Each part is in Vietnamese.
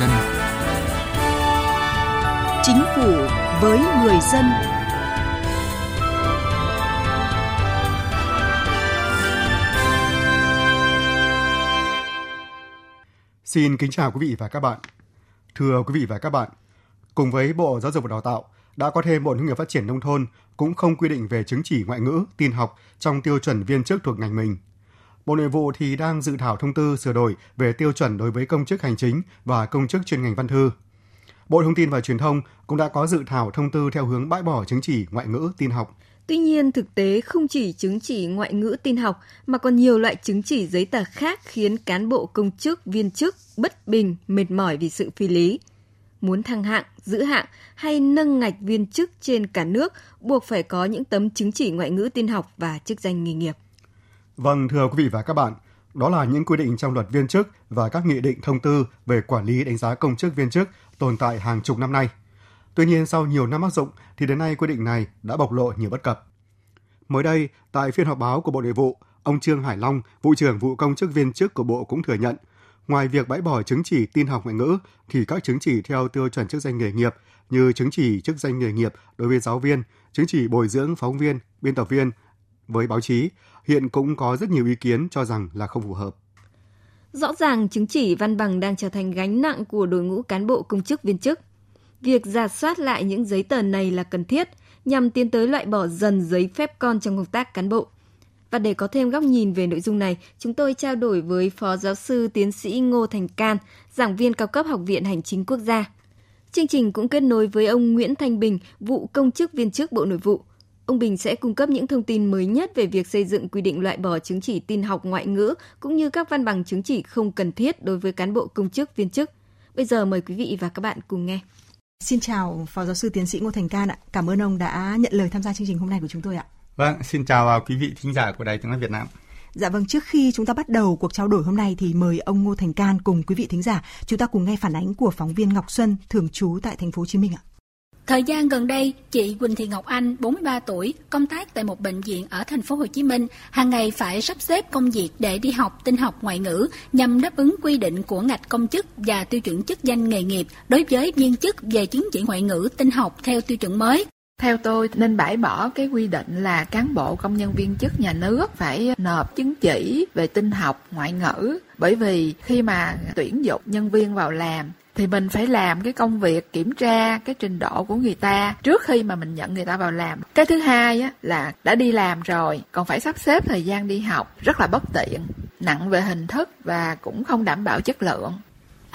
dân. Chính phủ với người dân. Xin kính chào quý vị và các bạn. Thưa quý vị và các bạn, cùng với Bộ Giáo dục và Đào tạo đã có thêm Bộ Nông nghiệp Phát triển Nông thôn cũng không quy định về chứng chỉ ngoại ngữ, tin học trong tiêu chuẩn viên chức thuộc ngành mình. Bộ Nội vụ thì đang dự thảo thông tư sửa đổi về tiêu chuẩn đối với công chức hành chính và công chức chuyên ngành văn thư. Bộ Thông tin và Truyền thông cũng đã có dự thảo thông tư theo hướng bãi bỏ chứng chỉ ngoại ngữ tin học. Tuy nhiên, thực tế không chỉ chứng chỉ ngoại ngữ tin học mà còn nhiều loại chứng chỉ giấy tờ khác khiến cán bộ công chức, viên chức bất bình, mệt mỏi vì sự phi lý. Muốn thăng hạng, giữ hạng hay nâng ngạch viên chức trên cả nước buộc phải có những tấm chứng chỉ ngoại ngữ tin học và chức danh nghề nghiệp. Vâng, thưa quý vị và các bạn, đó là những quy định trong luật viên chức và các nghị định thông tư về quản lý đánh giá công chức viên chức tồn tại hàng chục năm nay. Tuy nhiên, sau nhiều năm áp dụng thì đến nay quy định này đã bộc lộ nhiều bất cập. Mới đây, tại phiên họp báo của Bộ Nội vụ, ông Trương Hải Long, vụ trưởng vụ công chức viên chức của Bộ cũng thừa nhận, ngoài việc bãi bỏ chứng chỉ tin học ngoại ngữ thì các chứng chỉ theo tiêu chuẩn chức danh nghề nghiệp như chứng chỉ chức danh nghề nghiệp đối với giáo viên, chứng chỉ bồi dưỡng phóng viên, biên tập viên với báo chí hiện cũng có rất nhiều ý kiến cho rằng là không phù hợp. Rõ ràng chứng chỉ văn bằng đang trở thành gánh nặng của đội ngũ cán bộ công chức viên chức. Việc giả soát lại những giấy tờ này là cần thiết nhằm tiến tới loại bỏ dần giấy phép con trong công tác cán bộ. Và để có thêm góc nhìn về nội dung này, chúng tôi trao đổi với Phó Giáo sư Tiến sĩ Ngô Thành Can, giảng viên cao cấp Học viện Hành chính Quốc gia. Chương trình cũng kết nối với ông Nguyễn Thanh Bình, vụ công chức viên chức Bộ Nội vụ. Ông Bình sẽ cung cấp những thông tin mới nhất về việc xây dựng quy định loại bỏ chứng chỉ tin học ngoại ngữ cũng như các văn bằng chứng chỉ không cần thiết đối với cán bộ công chức viên chức. Bây giờ mời quý vị và các bạn cùng nghe. Xin chào Phó Giáo sư Tiến sĩ Ngô Thành Can ạ. Cảm ơn ông đã nhận lời tham gia chương trình hôm nay của chúng tôi ạ. Vâng, xin chào quý vị thính giả của Đài Tiếng nói Việt Nam. Dạ vâng, trước khi chúng ta bắt đầu cuộc trao đổi hôm nay thì mời ông Ngô Thành Can cùng quý vị thính giả chúng ta cùng nghe phản ánh của phóng viên Ngọc Xuân thường trú tại thành phố Hồ Chí Minh ạ. Thời gian gần đây, chị Quỳnh Thị Ngọc Anh, 43 tuổi, công tác tại một bệnh viện ở thành phố Hồ Chí Minh, hàng ngày phải sắp xếp công việc để đi học tin học ngoại ngữ nhằm đáp ứng quy định của ngạch công chức và tiêu chuẩn chức danh nghề nghiệp đối với viên chức về chứng chỉ ngoại ngữ tin học theo tiêu chuẩn mới. Theo tôi nên bãi bỏ cái quy định là cán bộ công nhân viên chức nhà nước phải nộp chứng chỉ về tin học ngoại ngữ bởi vì khi mà tuyển dụng nhân viên vào làm thì mình phải làm cái công việc kiểm tra cái trình độ của người ta trước khi mà mình nhận người ta vào làm. Cái thứ hai á, là đã đi làm rồi còn phải sắp xếp thời gian đi học rất là bất tiện nặng về hình thức và cũng không đảm bảo chất lượng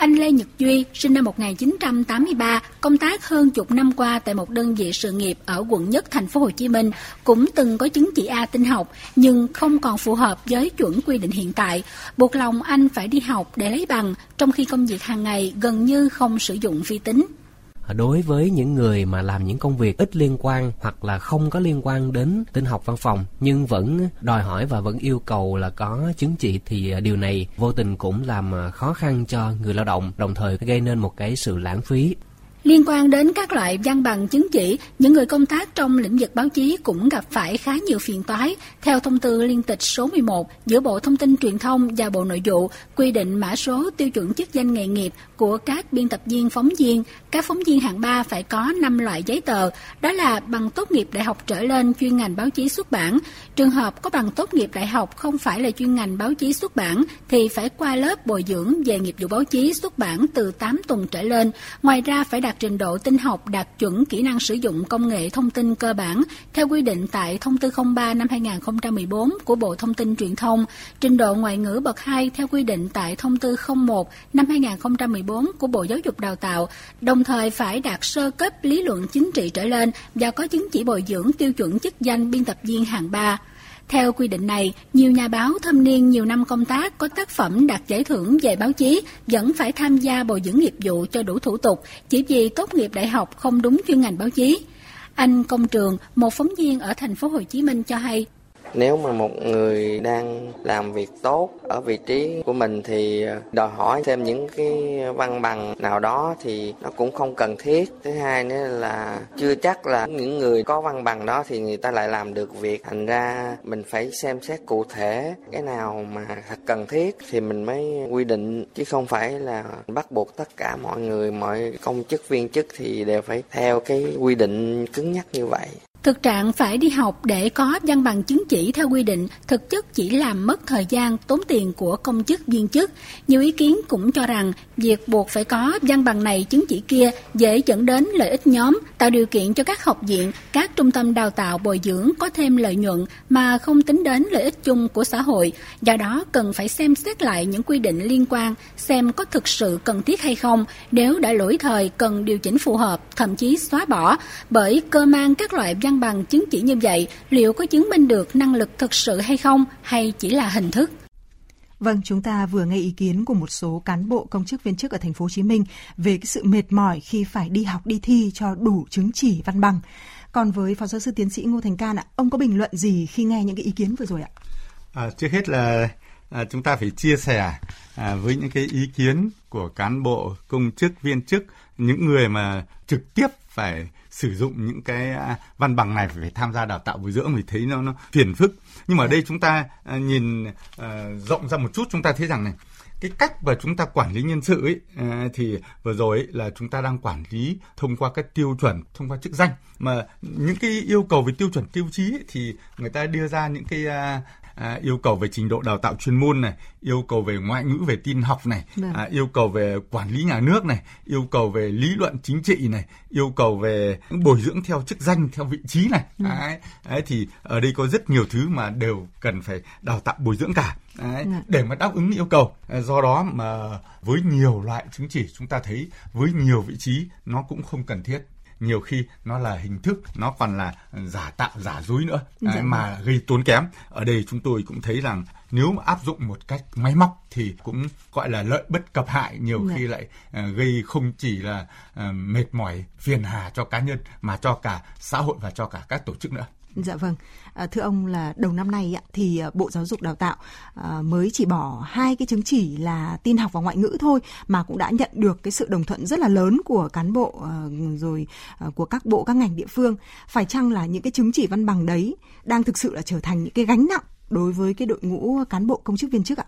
anh Lê Nhật Duy, sinh năm 1983, công tác hơn chục năm qua tại một đơn vị sự nghiệp ở quận Nhất, thành phố Hồ Chí Minh, cũng từng có chứng chỉ A tin học nhưng không còn phù hợp với chuẩn quy định hiện tại. Buộc lòng anh phải đi học để lấy bằng, trong khi công việc hàng ngày gần như không sử dụng vi tính đối với những người mà làm những công việc ít liên quan hoặc là không có liên quan đến tin học văn phòng, nhưng vẫn đòi hỏi và vẫn yêu cầu là có chứng chỉ, thì à, điều này vô tình cũng làm à, khó khăn cho người lao động, đồng thời gây nên một cái sự lãng phí. Liên quan đến các loại văn bằng chứng chỉ, những người công tác trong lĩnh vực báo chí cũng gặp phải khá nhiều phiền toái. Theo thông tư liên tịch số 11 giữa Bộ Thông tin Truyền thông và Bộ Nội vụ quy định mã số tiêu chuẩn chức danh nghề nghiệp của các biên tập viên phóng viên, các phóng viên hạng 3 phải có 5 loại giấy tờ, đó là bằng tốt nghiệp đại học trở lên chuyên ngành báo chí xuất bản. Trường hợp có bằng tốt nghiệp đại học không phải là chuyên ngành báo chí xuất bản thì phải qua lớp bồi dưỡng về nghiệp vụ báo chí xuất bản từ 8 tuần trở lên. Ngoài ra phải đạt trình độ tin học đạt chuẩn kỹ năng sử dụng công nghệ thông tin cơ bản theo quy định tại thông tư 03 năm 2014 của Bộ Thông tin Truyền thông, trình độ ngoại ngữ bậc 2 theo quy định tại thông tư 01 năm 2014 của Bộ Giáo dục Đào tạo, đồng thời phải đạt sơ cấp lý luận chính trị trở lên và có chứng chỉ bồi dưỡng tiêu chuẩn chức danh biên tập viên hạng 3. Theo quy định này, nhiều nhà báo thâm niên nhiều năm công tác có tác phẩm đạt giải thưởng về báo chí vẫn phải tham gia bồi dưỡng nghiệp vụ cho đủ thủ tục chỉ vì tốt nghiệp đại học không đúng chuyên ngành báo chí. Anh Công Trường, một phóng viên ở thành phố Hồ Chí Minh cho hay, nếu mà một người đang làm việc tốt ở vị trí của mình thì ờ, đòi hỏi thêm những cái văn bằng nào đó thì nó cũng không cần thiết. Thứ hai nữa là chưa chắc là những người có văn bằng đó thì người ta lại làm được việc. Thành ra mình phải xem xét cụ thể cái nào mà thật cần thiết thì mình mới quy định, chứ không phải là bắt buộc tất cả mọi người, mọi công chức viên chức thì đều phải theo cái quy định cứng nhắc như vậy. Thực trạng phải đi học để có văn bằng chứng chỉ theo quy định thực chất chỉ làm mất thời gian, tốn tiền của công chức viên chức. Nhiều ý kiến cũng cho rằng việc buộc phải có văn bằng này chứng chỉ kia dễ dẫn đến lợi ích nhóm, tạo điều kiện cho các học viện, các trung tâm đào tạo bồi dưỡng có thêm lợi nhuận mà không tính đến lợi ích chung của xã hội. Do đó cần phải xem xét lại những quy định liên quan xem có thực sự cần thiết hay không. Nếu đã lỗi thời cần điều chỉnh phù hợp, thậm chí xóa bỏ bởi cơ mang các loại văn văn bằng chứng chỉ như vậy liệu có chứng minh được năng lực thực sự hay không hay chỉ là hình thức? Vâng, chúng ta vừa nghe ý kiến của một số cán bộ công chức viên chức ở thành phố Hồ Chí Minh về cái sự mệt mỏi khi phải đi học đi thi cho đủ chứng chỉ văn bằng. Còn với phó giáo sư tiến sĩ Ngô Thành Can ạ, ông có bình luận gì khi nghe những cái ý kiến vừa rồi ạ? À, trước hết là à, chúng ta phải chia sẻ à, với những cái ý kiến của cán bộ công chức viên chức những người mà trực tiếp phải sử dụng những cái à, văn bằng này phải tham gia đào tạo bồi dưỡng vì thấy nó nó phiền phức. Nhưng mà ở đây chúng ta à, nhìn uh, rộng ra một chút chúng ta thấy rằng này cái cách mà chúng ta quản lý nhân sự ấy thì vừa rồi ấy, là chúng ta đang quản lý thông qua các tiêu chuẩn thông qua chức danh. Mà những cái yêu cầu về tiêu chuẩn tiêu chí ấy, thì người ta đưa ra những cái à, yêu cầu về trình độ đào tạo chuyên môn này, yêu cầu về ngoại ngữ về tin học này, vâng. à, yêu cầu về quản lý nhà nước này, yêu cầu về lý luận chính trị này, yêu cầu về bồi dưỡng theo chức danh theo vị trí này. Ừ. Đấy, đấy thì ở đây có rất nhiều thứ mà đều cần phải đào tạo bồi dưỡng cả. Đấy, ừ. để mà đáp ứng yêu cầu do đó mà với nhiều loại chứng chỉ chúng ta thấy với nhiều vị trí nó cũng không cần thiết nhiều khi nó là hình thức nó còn là giả tạo giả dối nữa dạ. mà vâng. gây tốn kém ở đây chúng tôi cũng thấy rằng nếu mà áp dụng một cách máy móc thì cũng gọi là lợi bất cập hại nhiều dạ. khi lại uh, gây không chỉ là uh, mệt mỏi phiền hà cho cá nhân mà cho cả xã hội và cho cả các tổ chức nữa Dạ vâng, à, thưa ông là đầu năm nay thì à, Bộ Giáo dục Đào tạo à, mới chỉ bỏ hai cái chứng chỉ là tin học và ngoại ngữ thôi mà cũng đã nhận được cái sự đồng thuận rất là lớn của cán bộ à, rồi à, của các bộ các ngành địa phương. Phải chăng là những cái chứng chỉ văn bằng đấy đang thực sự là trở thành những cái gánh nặng đối với cái đội ngũ cán bộ công chức viên chức ạ?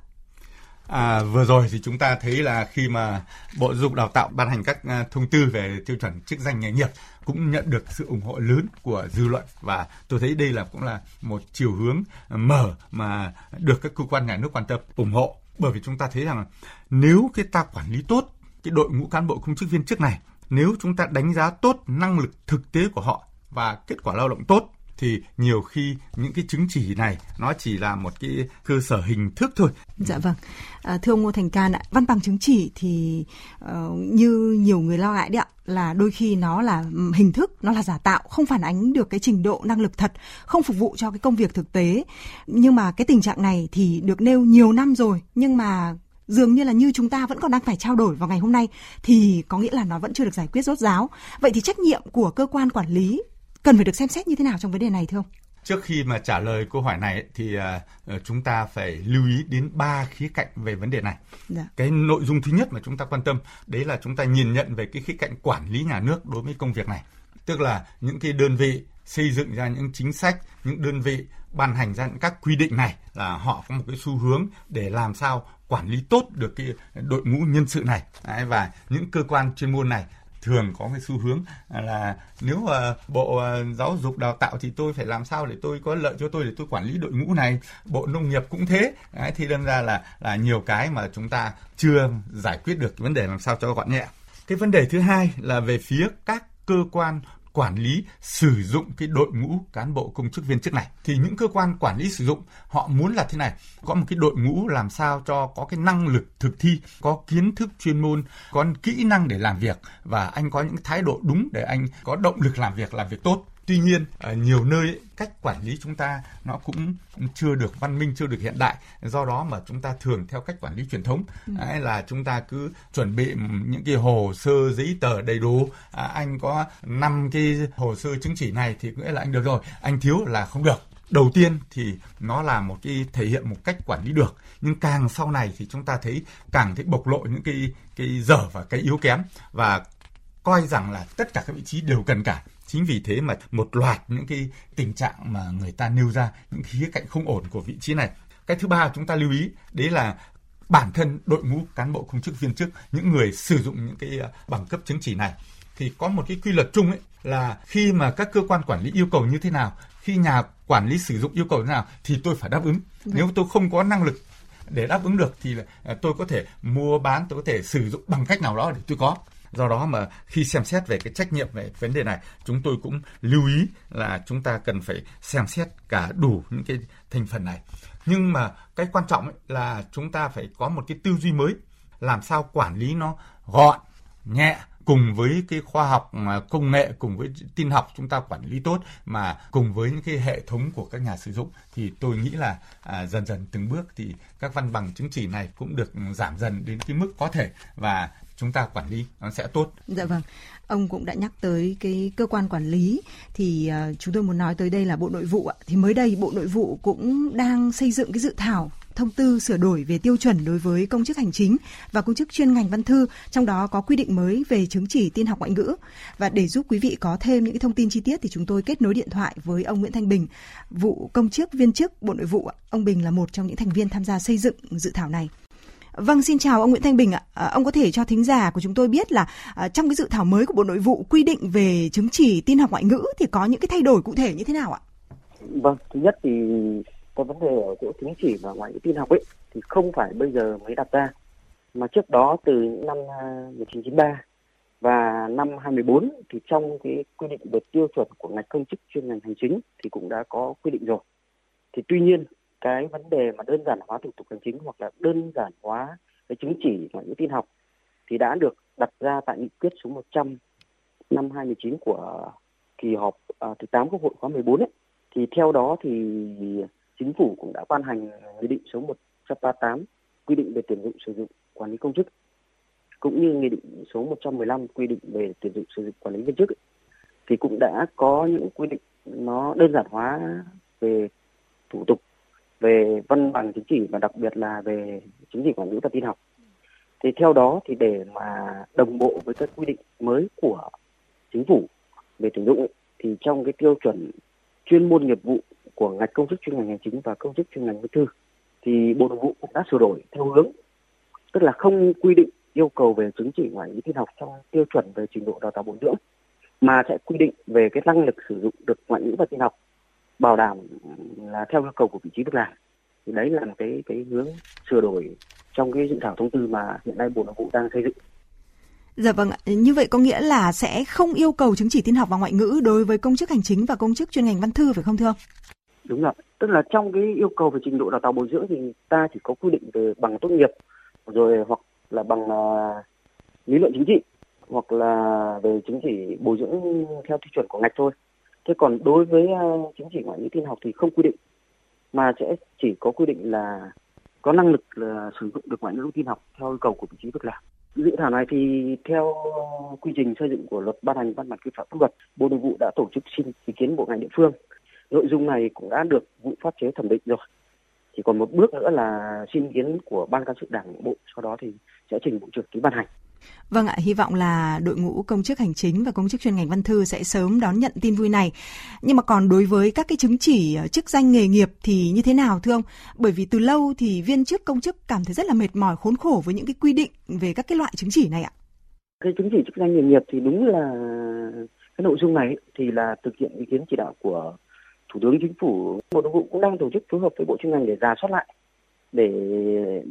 À, vừa rồi thì chúng ta thấy là khi mà Bộ Giáo dục Đào tạo ban hành các à, thông tư về tiêu chuẩn chức danh nghề nghiệp cũng nhận được sự ủng hộ lớn của dư luận và tôi thấy đây là cũng là một chiều hướng mở mà được các cơ quan nhà nước quan tâm ủng hộ. Bởi vì chúng ta thấy rằng nếu cái ta quản lý tốt cái đội ngũ cán bộ công chức viên chức này nếu chúng ta đánh giá tốt năng lực thực tế của họ và kết quả lao động tốt thì nhiều khi những cái chứng chỉ này nó chỉ là một cái cơ sở hình thức thôi. Dạ vâng. À, thưa ông Ngô Thành Can ạ, văn bằng chứng chỉ thì uh, như nhiều người lo ngại đấy ạ là đôi khi nó là hình thức, nó là giả tạo, không phản ánh được cái trình độ năng lực thật, không phục vụ cho cái công việc thực tế. Nhưng mà cái tình trạng này thì được nêu nhiều năm rồi, nhưng mà dường như là như chúng ta vẫn còn đang phải trao đổi vào ngày hôm nay thì có nghĩa là nó vẫn chưa được giải quyết rốt ráo. Vậy thì trách nhiệm của cơ quan quản lý cần phải được xem xét như thế nào trong vấn đề này thưa ông? Trước khi mà trả lời câu hỏi này thì uh, chúng ta phải lưu ý đến ba khía cạnh về vấn đề này. Dạ. Cái nội dung thứ nhất mà chúng ta quan tâm đấy là chúng ta nhìn nhận về cái khía cạnh quản lý nhà nước đối với công việc này. Tức là những cái đơn vị xây dựng ra những chính sách, những đơn vị ban hành ra những các quy định này là họ có một cái xu hướng để làm sao quản lý tốt được cái đội ngũ nhân sự này Đấy, và những cơ quan chuyên môn này thường có cái xu hướng là nếu mà bộ à, giáo dục đào tạo thì tôi phải làm sao để tôi có lợi cho tôi để tôi quản lý đội ngũ này bộ nông nghiệp cũng thế. Đấy, thì đơn ra là là nhiều cái mà chúng ta chưa giải quyết được vấn đề làm sao cho gọn nhẹ. Cái vấn đề thứ hai là về phía các cơ quan quản lý sử dụng cái đội ngũ cán bộ công chức viên chức này. Thì những cơ quan quản lý sử dụng, họ muốn là thế này. Có một cái đội ngũ làm sao cho có cái năng lực thực thi, có kiến thức chuyên môn, có kỹ năng để làm việc. Và anh có những thái độ đúng để anh có động lực làm việc làm việc tốt. Tuy nhiên, ở nhiều nơi cách quản lý chúng ta nó cũng chưa được văn minh, chưa được hiện đại. Do đó mà chúng ta thường theo cách quản lý truyền thống ừ. Đấy là chúng ta cứ chuẩn bị những cái hồ sơ giấy tờ đầy đủ. À, anh có năm cái hồ sơ chứng chỉ này thì nghĩa là anh được rồi, anh thiếu là không được đầu tiên thì nó là một cái thể hiện một cách quản lý được nhưng càng sau này thì chúng ta thấy càng thấy bộc lộ những cái cái dở và cái yếu kém và coi rằng là tất cả các vị trí đều cần cả chính vì thế mà một loạt những cái tình trạng mà người ta nêu ra những khía cạnh không ổn của vị trí này. Cái thứ ba chúng ta lưu ý đấy là bản thân đội ngũ cán bộ công chức viên chức những người sử dụng những cái à, bằng cấp chứng chỉ này. Thì có một cái quy luật chung ấy là khi mà các cơ quan quản lý yêu cầu như thế nào khi nhà quản lý sử dụng yêu cầu thế nào thì tôi phải đáp ứng. Vâng. nếu tôi không có năng lực để đáp ứng được thì à, tôi có thể mua bán tôi có thể sử dụng bằng cách nào đó để tôi có do đó mà khi xem xét về cái trách nhiệm về vấn đề này chúng tôi cũng lưu ý là chúng ta cần phải xem xét cả đủ những cái thành phần này. Nhưng mà cái quan trọng ấy là chúng ta phải có một cái tư duy mới làm sao quản lý nó gọn nhẹ cùng với cái khoa học à, công nghệ cùng với tin học chúng ta quản lý tốt mà cùng với những cái hệ thống của các nhà sử dụng. Thì tôi nghĩ là à, dần dần từng bước thì các văn bằng chứng chỉ này cũng được giảm dần đến cái mức có thể. Và chúng ta quản lý nó sẽ tốt. Dạ vâng. Ông cũng đã nhắc tới cái cơ quan quản lý thì ờ, chúng tôi muốn nói tới đây là Bộ Nội vụ ạ. Thì mới đây Bộ Nội vụ cũng đang xây dựng cái dự thảo thông tư sửa đổi về tiêu chuẩn đối với công chức hành chính và công chức chuyên ngành văn thư, trong đó có quy định mới về chứng chỉ tin học ngoại ngữ. Và để giúp quý vị có thêm những thông tin chi tiết thì chúng tôi kết nối điện thoại với ông Nguyễn Thanh Bình, vụ công chức viên chức Bộ Nội vụ. Ông Bình là một trong những thành viên tham gia xây dựng dự thảo này. Vâng, xin chào ông Nguyễn Thanh Bình ạ. À, ông có thể cho thính giả của chúng tôi biết là à, trong cái dự thảo mới của Bộ Nội vụ quy định về chứng chỉ tin học ngoại ngữ thì có những cái thay đổi cụ thể như thế nào ạ? Vâng, thứ nhất thì cái vấn đề ở chỗ chứng chỉ và ngoại ngữ tin học ấy thì không phải bây giờ mới đặt ra mà trước đó từ năm à, 1993 và năm 2014 thì trong cái quy định về tiêu chuẩn của ngành công chức chuyên ngành hành chính thì cũng đã có quy định rồi. Thì tuy nhiên cái vấn đề mà đơn giản hóa thủ tục hành chính hoặc là đơn giản hóa cái chứng chỉ ngoại ngữ tin học thì đã được đặt ra tại nghị quyết số 100 năm 2019 của kỳ họp à, thứ 8 Quốc hội khóa 14 ấy. Thì theo đó thì chính phủ cũng đã ban hành nghị định số 138 quy định về tuyển dụng sử dụng quản lý công chức cũng như nghị định số 115 quy định về tuyển dụng sử dụng quản lý viên chức ấy. thì cũng đã có những quy định nó đơn giản hóa về thủ tục về văn bằng chứng chỉ và đặc biệt là về chứng chỉ ngoại ngữ và tin học. Thì theo đó thì để mà đồng bộ với các quy định mới của chính phủ về tuyển dụng, thì trong cái tiêu chuẩn chuyên môn nghiệp vụ của ngành công chức chuyên ngành hành chính và công chức chuyên ngành văn thư, thì Bộ Nội vụ cũng đã sửa đổi theo hướng, tức là không quy định yêu cầu về chứng chỉ ngoại ngữ tin học trong tiêu chuẩn về trình độ đào tạo bồi dưỡng, mà sẽ quy định về cái năng lực sử dụng được ngoại ngữ và tin học bảo đảm là theo yêu cầu của vị trí việc làm thì đấy là một cái cái hướng sửa đổi trong cái dự thảo thông tư mà hiện nay bộ nội vụ đang xây dựng Dạ vâng ạ, như vậy có nghĩa là sẽ không yêu cầu chứng chỉ tin học và ngoại ngữ đối với công chức hành chính và công chức chuyên ngành văn thư phải không thưa ông? Đúng rồi, tức là trong cái yêu cầu về trình độ đào tạo bồi dưỡng thì ta chỉ có quy định về bằng tốt nghiệp rồi hoặc là bằng uh, lý luận chính trị hoặc là về chứng chỉ bồi dưỡng theo tiêu chuẩn của ngạch thôi. Thế còn đối với ờ, chứng chỉ ngoại ngữ tin học thì không quy định mà sẽ chỉ có quy định là có năng lực là sử dụng được ngoại ngữ tin học theo yêu cầu của vị trí việc làm. Dự thảo này thì theo quy trình xây dựng của luật ban hành văn bản quy phạm pháp luật, Bộ Nội vụ đã tổ chức xin ý kiến bộ ngành địa phương. Nội dung này cũng đã được vụ pháp chế thẩm định rồi. Chỉ còn một bước nữa là xin ý kiến của ban cán sự đảng bộ, sau đó thì sẽ trình bộ trưởng ký ban hành. Vâng ạ, hy vọng là đội ngũ công chức hành chính và công chức chuyên ngành văn thư sẽ sớm đón nhận tin vui này. Nhưng mà còn đối với các cái chứng chỉ ờ, chức danh nghề nghiệp thì như thế nào thưa ông? Bởi vì từ lâu thì viên chức công chức cảm thấy rất là mệt mỏi khốn khổ với những cái quy định về các cái loại chứng chỉ này ạ. Cái chứng chỉ chức danh nghề nghiệp thì đúng là cái nội dung này thì là thực hiện ý kiến chỉ đạo của Thủ tướng Chính phủ, Bộ Nội vụ cũng đang tổ chức phối hợp với Bộ chuyên ngành để ra soát lại để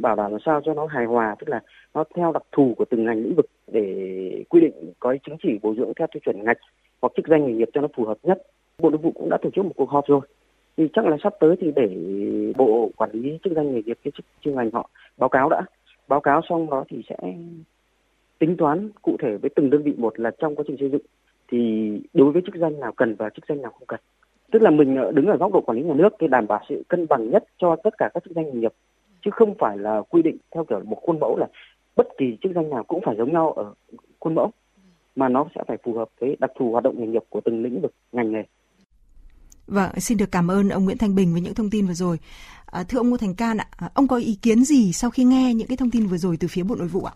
bảo đảm làm sao cho nó hài hòa, tức là nó theo đặc thù của từng ngành lĩnh vực để quy định, có chứng chỉ bồi dưỡng theo tiêu chuẩn ngạch hoặc chức danh nghề nghiệp cho nó phù hợp nhất. Bộ nội vụ cũng đã tổ chức một cuộc họp rồi. Thì chắc là sắp tới thì để bộ quản lý chức danh nghề nghiệp cái chức chuyên ngành họ báo cáo đã. Báo cáo xong đó thì sẽ tính toán cụ thể với từng đơn vị một là trong quá trình xây dựng. Thì đối với chức danh nào cần và chức danh nào không cần. Tức là mình ờ, đứng ở góc độ quản lý nhà nước thì đảm bảo sự cân bằng nhất cho tất cả các chức danh nghề nghiệp chứ không phải là quy định theo kiểu một khuôn mẫu là bất kỳ chức danh nào cũng phải giống nhau ở khuôn mẫu mà nó sẽ phải phù hợp với đặc thù hoạt động nghề nghiệp của từng lĩnh vực ngành nghề Vâng, xin được cảm ơn ông Nguyễn Thanh Bình với những thông tin vừa rồi. À, thưa ông Ngô Thành Can ạ, à, ông có ý kiến gì sau khi nghe những cái thông tin vừa rồi từ phía Bộ Nội vụ ạ?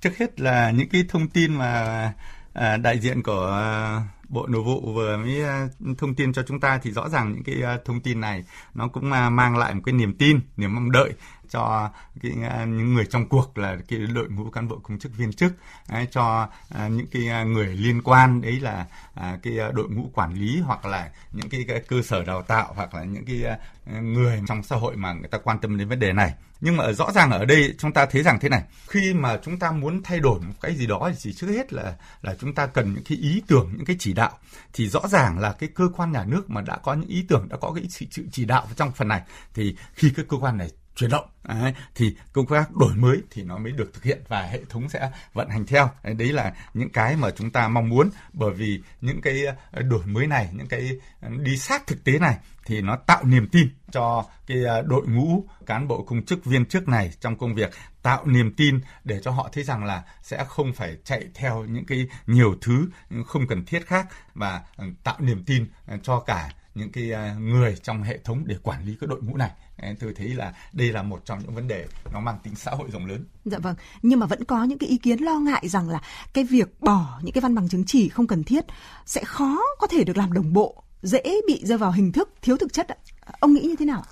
Trước hết là những cái thông tin mà à, đại diện của à, Bộ Nội vụ vừa mới à, thông tin cho chúng ta thì rõ ràng những cái à, thông tin này nó cũng à, mang lại một cái niềm tin, niềm mong đợi cho cái, à, những người trong cuộc là cái đội ngũ cán bộ công chức viên chức ấy, cho à, những cái à, người liên quan đấy là cái đội ngũ quản lý hoặc là những cái, cái cơ sở đào tạo hoặc là những cái người trong xã hội mà người ta quan tâm đến vấn đề này. Nhưng mà rõ ràng ở đây chúng ta thấy rằng thế này khi mà chúng ta muốn thay đổi một cái gì đó thì trước hết là là chúng ta cần những cái ý tưởng những cái chỉ đạo. Thì rõ ràng là cái cơ quan nhà nước mà đã có những ý tưởng đã có cái sự chỉ đạo trong phần này thì khi cái cơ quan này chuyển động. Đấy, thì công tác đổi mới thì nó mới được thực hiện và hệ thống sẽ vận hành theo. Đấy, đấy là những cái mà chúng ta mong muốn. Bởi vì những cái ờ, đổi mới này những cái ờ, đi sát thực tế này thì nó tạo niềm tin cho cái ờ, đội ngũ cán bộ công chức viên chức này trong công việc. Tạo niềm tin để cho họ thấy rằng là sẽ không phải chạy theo những cái nhiều thứ không cần thiết khác và tạo niềm tin cho cả những cái người trong hệ thống để quản lý cái đội ngũ này tôi thấy là đây là một trong những vấn đề nó mang tính xã hội rộng lớn. Dạ vâng, nhưng mà vẫn có những cái ý kiến lo ngại rằng là cái việc bỏ những cái văn bằng chứng chỉ không cần thiết sẽ khó có thể được làm đồng bộ, dễ bị rơi vào hình thức thiếu thực chất. Ông nghĩ như thế nào?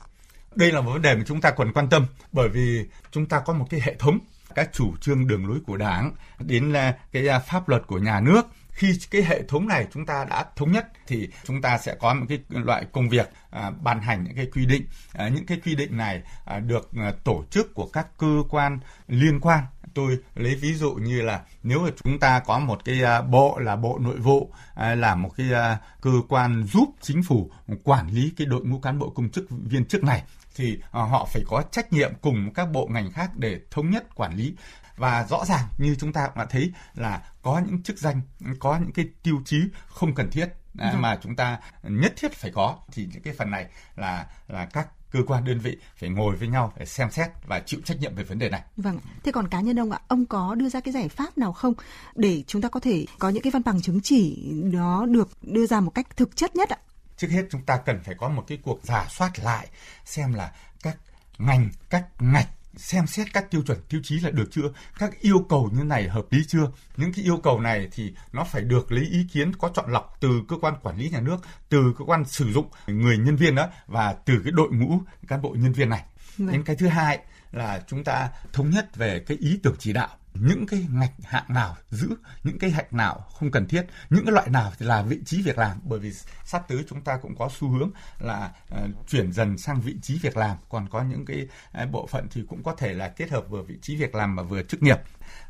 Đây là một vấn đề mà chúng ta cần quan tâm bởi vì chúng ta có một cái hệ thống các chủ trương đường lối của đảng đến là cái pháp luật của nhà nước khi cái hệ thống này chúng ta đã thống nhất thì chúng ta sẽ có một cái loại công việc à, ban hành những cái quy định. À, những cái quy định này à, được à, tổ chức của các cơ quan liên quan. Tôi lấy ví dụ như là nếu mà chúng ta có một cái à, bộ là bộ nội vụ à, là một cái à, cơ quan giúp chính phủ quản lý cái đội ngũ cán bộ công chức viên chức này thì à, họ phải có trách nhiệm cùng các bộ ngành khác để thống nhất quản lý và rõ ràng như chúng ta cũng đã thấy là có những chức danh có những cái tiêu chí không cần thiết à, mà chúng ta nhất thiết phải có thì những cái phần này là là các cơ quan đơn vị phải ngồi với nhau để xem xét và chịu trách nhiệm về vấn đề này. Vâng. Thế còn cá nhân ông ạ, ông có đưa ra cái giải pháp nào không để chúng ta có thể có những cái văn bằng chứng chỉ đó được đưa ra một cách thực chất nhất ạ? Trước hết chúng ta cần phải có một cái cuộc giả soát lại xem là các ngành, các ngạch xem xét các tiêu chuẩn tiêu chí là được chưa các yêu cầu như này hợp lý chưa. Những cái yêu cầu này thì nó phải được lấy ý kiến có chọn lọc từ cơ quan quản lý nhà nước từ cơ quan sử dụng người nhân viên đó và từ cái đội ngũ cán bộ nhân viên này. Vâng. đến cái thứ hai là chúng ta thống nhất về cái ý tưởng chỉ đạo những cái ngạch hạng nào giữ những cái hạng nào không cần thiết những cái loại nào thì là vị trí việc làm. Bởi vì sắp tới chúng ta cũng có xu hướng là uh, chuyển dần sang vị trí việc làm. Còn có những cái uh, bộ phận thì cũng có thể là kết hợp vừa vị trí việc làm và vừa chức nghiệp.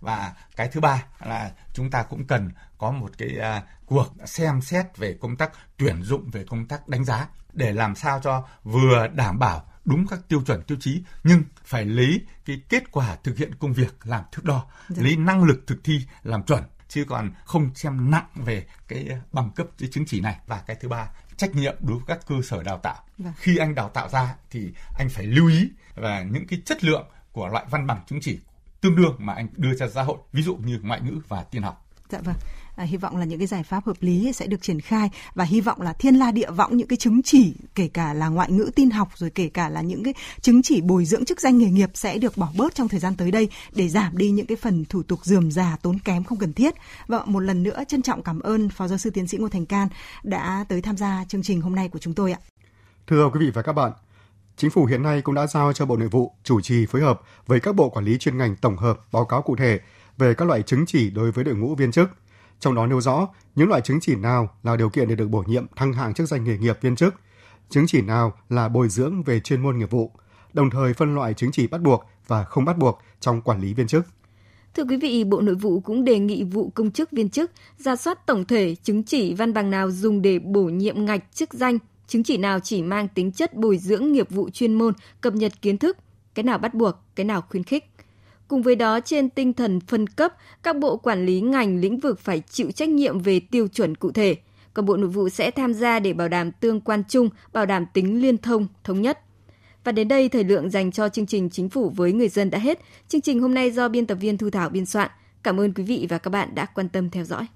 Và cái thứ ba là chúng ta cũng cần có một cái uh, cuộc xem xét về công tác tuyển dụng về công tác đánh giá để làm sao cho vừa đảm bảo đúng các tiêu chuẩn tiêu chí nhưng phải lấy cái kết quả thực hiện công việc làm thước đo dạ. lấy năng lực thực thi làm chuẩn chứ còn không xem nặng về cái bằng cấp cái chứng chỉ này và cái thứ ba trách nhiệm đối với các cơ sở đào tạo dạ. khi anh đào tạo ra thì anh phải lưu ý và những cái chất lượng của loại văn bằng chứng chỉ tương đương mà anh đưa ra xã hội ví dụ như ngoại ngữ và tin học dạ vâng À, hy vọng là những cái giải pháp hợp lý sẽ được triển khai và hy vọng là thiên la địa võng những cái chứng chỉ kể cả là ngoại ngữ tin học rồi kể cả là những cái chứng chỉ bồi dưỡng chức danh nghề nghiệp sẽ được bỏ bớt trong thời gian tới đây để giảm đi những cái phần thủ tục dườm già tốn kém không cần thiết. Và một lần nữa trân trọng cảm ơn Phó giáo sư tiến sĩ Ngô Thành Can đã tới tham gia chương trình hôm nay của chúng tôi ạ. Thưa quý vị và các bạn, Chính phủ hiện nay cũng đã giao cho Bộ Nội vụ chủ trì phối hợp với các bộ quản lý chuyên ngành tổng hợp báo cáo cụ thể về các loại chứng chỉ đối với đội ngũ viên chức – trong đó nêu rõ những loại chứng chỉ nào là điều kiện để được bổ nhiệm thăng hạng chức danh nghề nghiệp viên chức, chứng chỉ nào là bồi dưỡng về chuyên môn nghiệp vụ, đồng thời phân loại chứng chỉ bắt buộc và không bắt buộc trong quản lý viên chức. Thưa quý vị, Bộ Nội vụ cũng đề nghị vụ công chức viên chức ra soát tổng thể chứng chỉ văn bằng nào dùng để bổ nhiệm ngạch chức danh, chứng chỉ nào chỉ mang tính chất bồi dưỡng nghiệp vụ chuyên môn, cập nhật kiến thức, cái nào bắt buộc, cái nào khuyến khích. Cùng với đó, trên tinh thần phân cấp, các bộ quản lý ngành lĩnh vực phải chịu trách nhiệm về tiêu chuẩn cụ thể. Còn Bộ Nội vụ sẽ tham gia để bảo đảm tương quan chung, bảo đảm tính liên thông, thống nhất. Và đến đây, thời lượng dành cho chương trình Chính phủ với người dân đã hết. Chương trình hôm nay do biên tập viên Thu Thảo biên soạn. Cảm ơn quý vị và các bạn đã quan tâm theo dõi.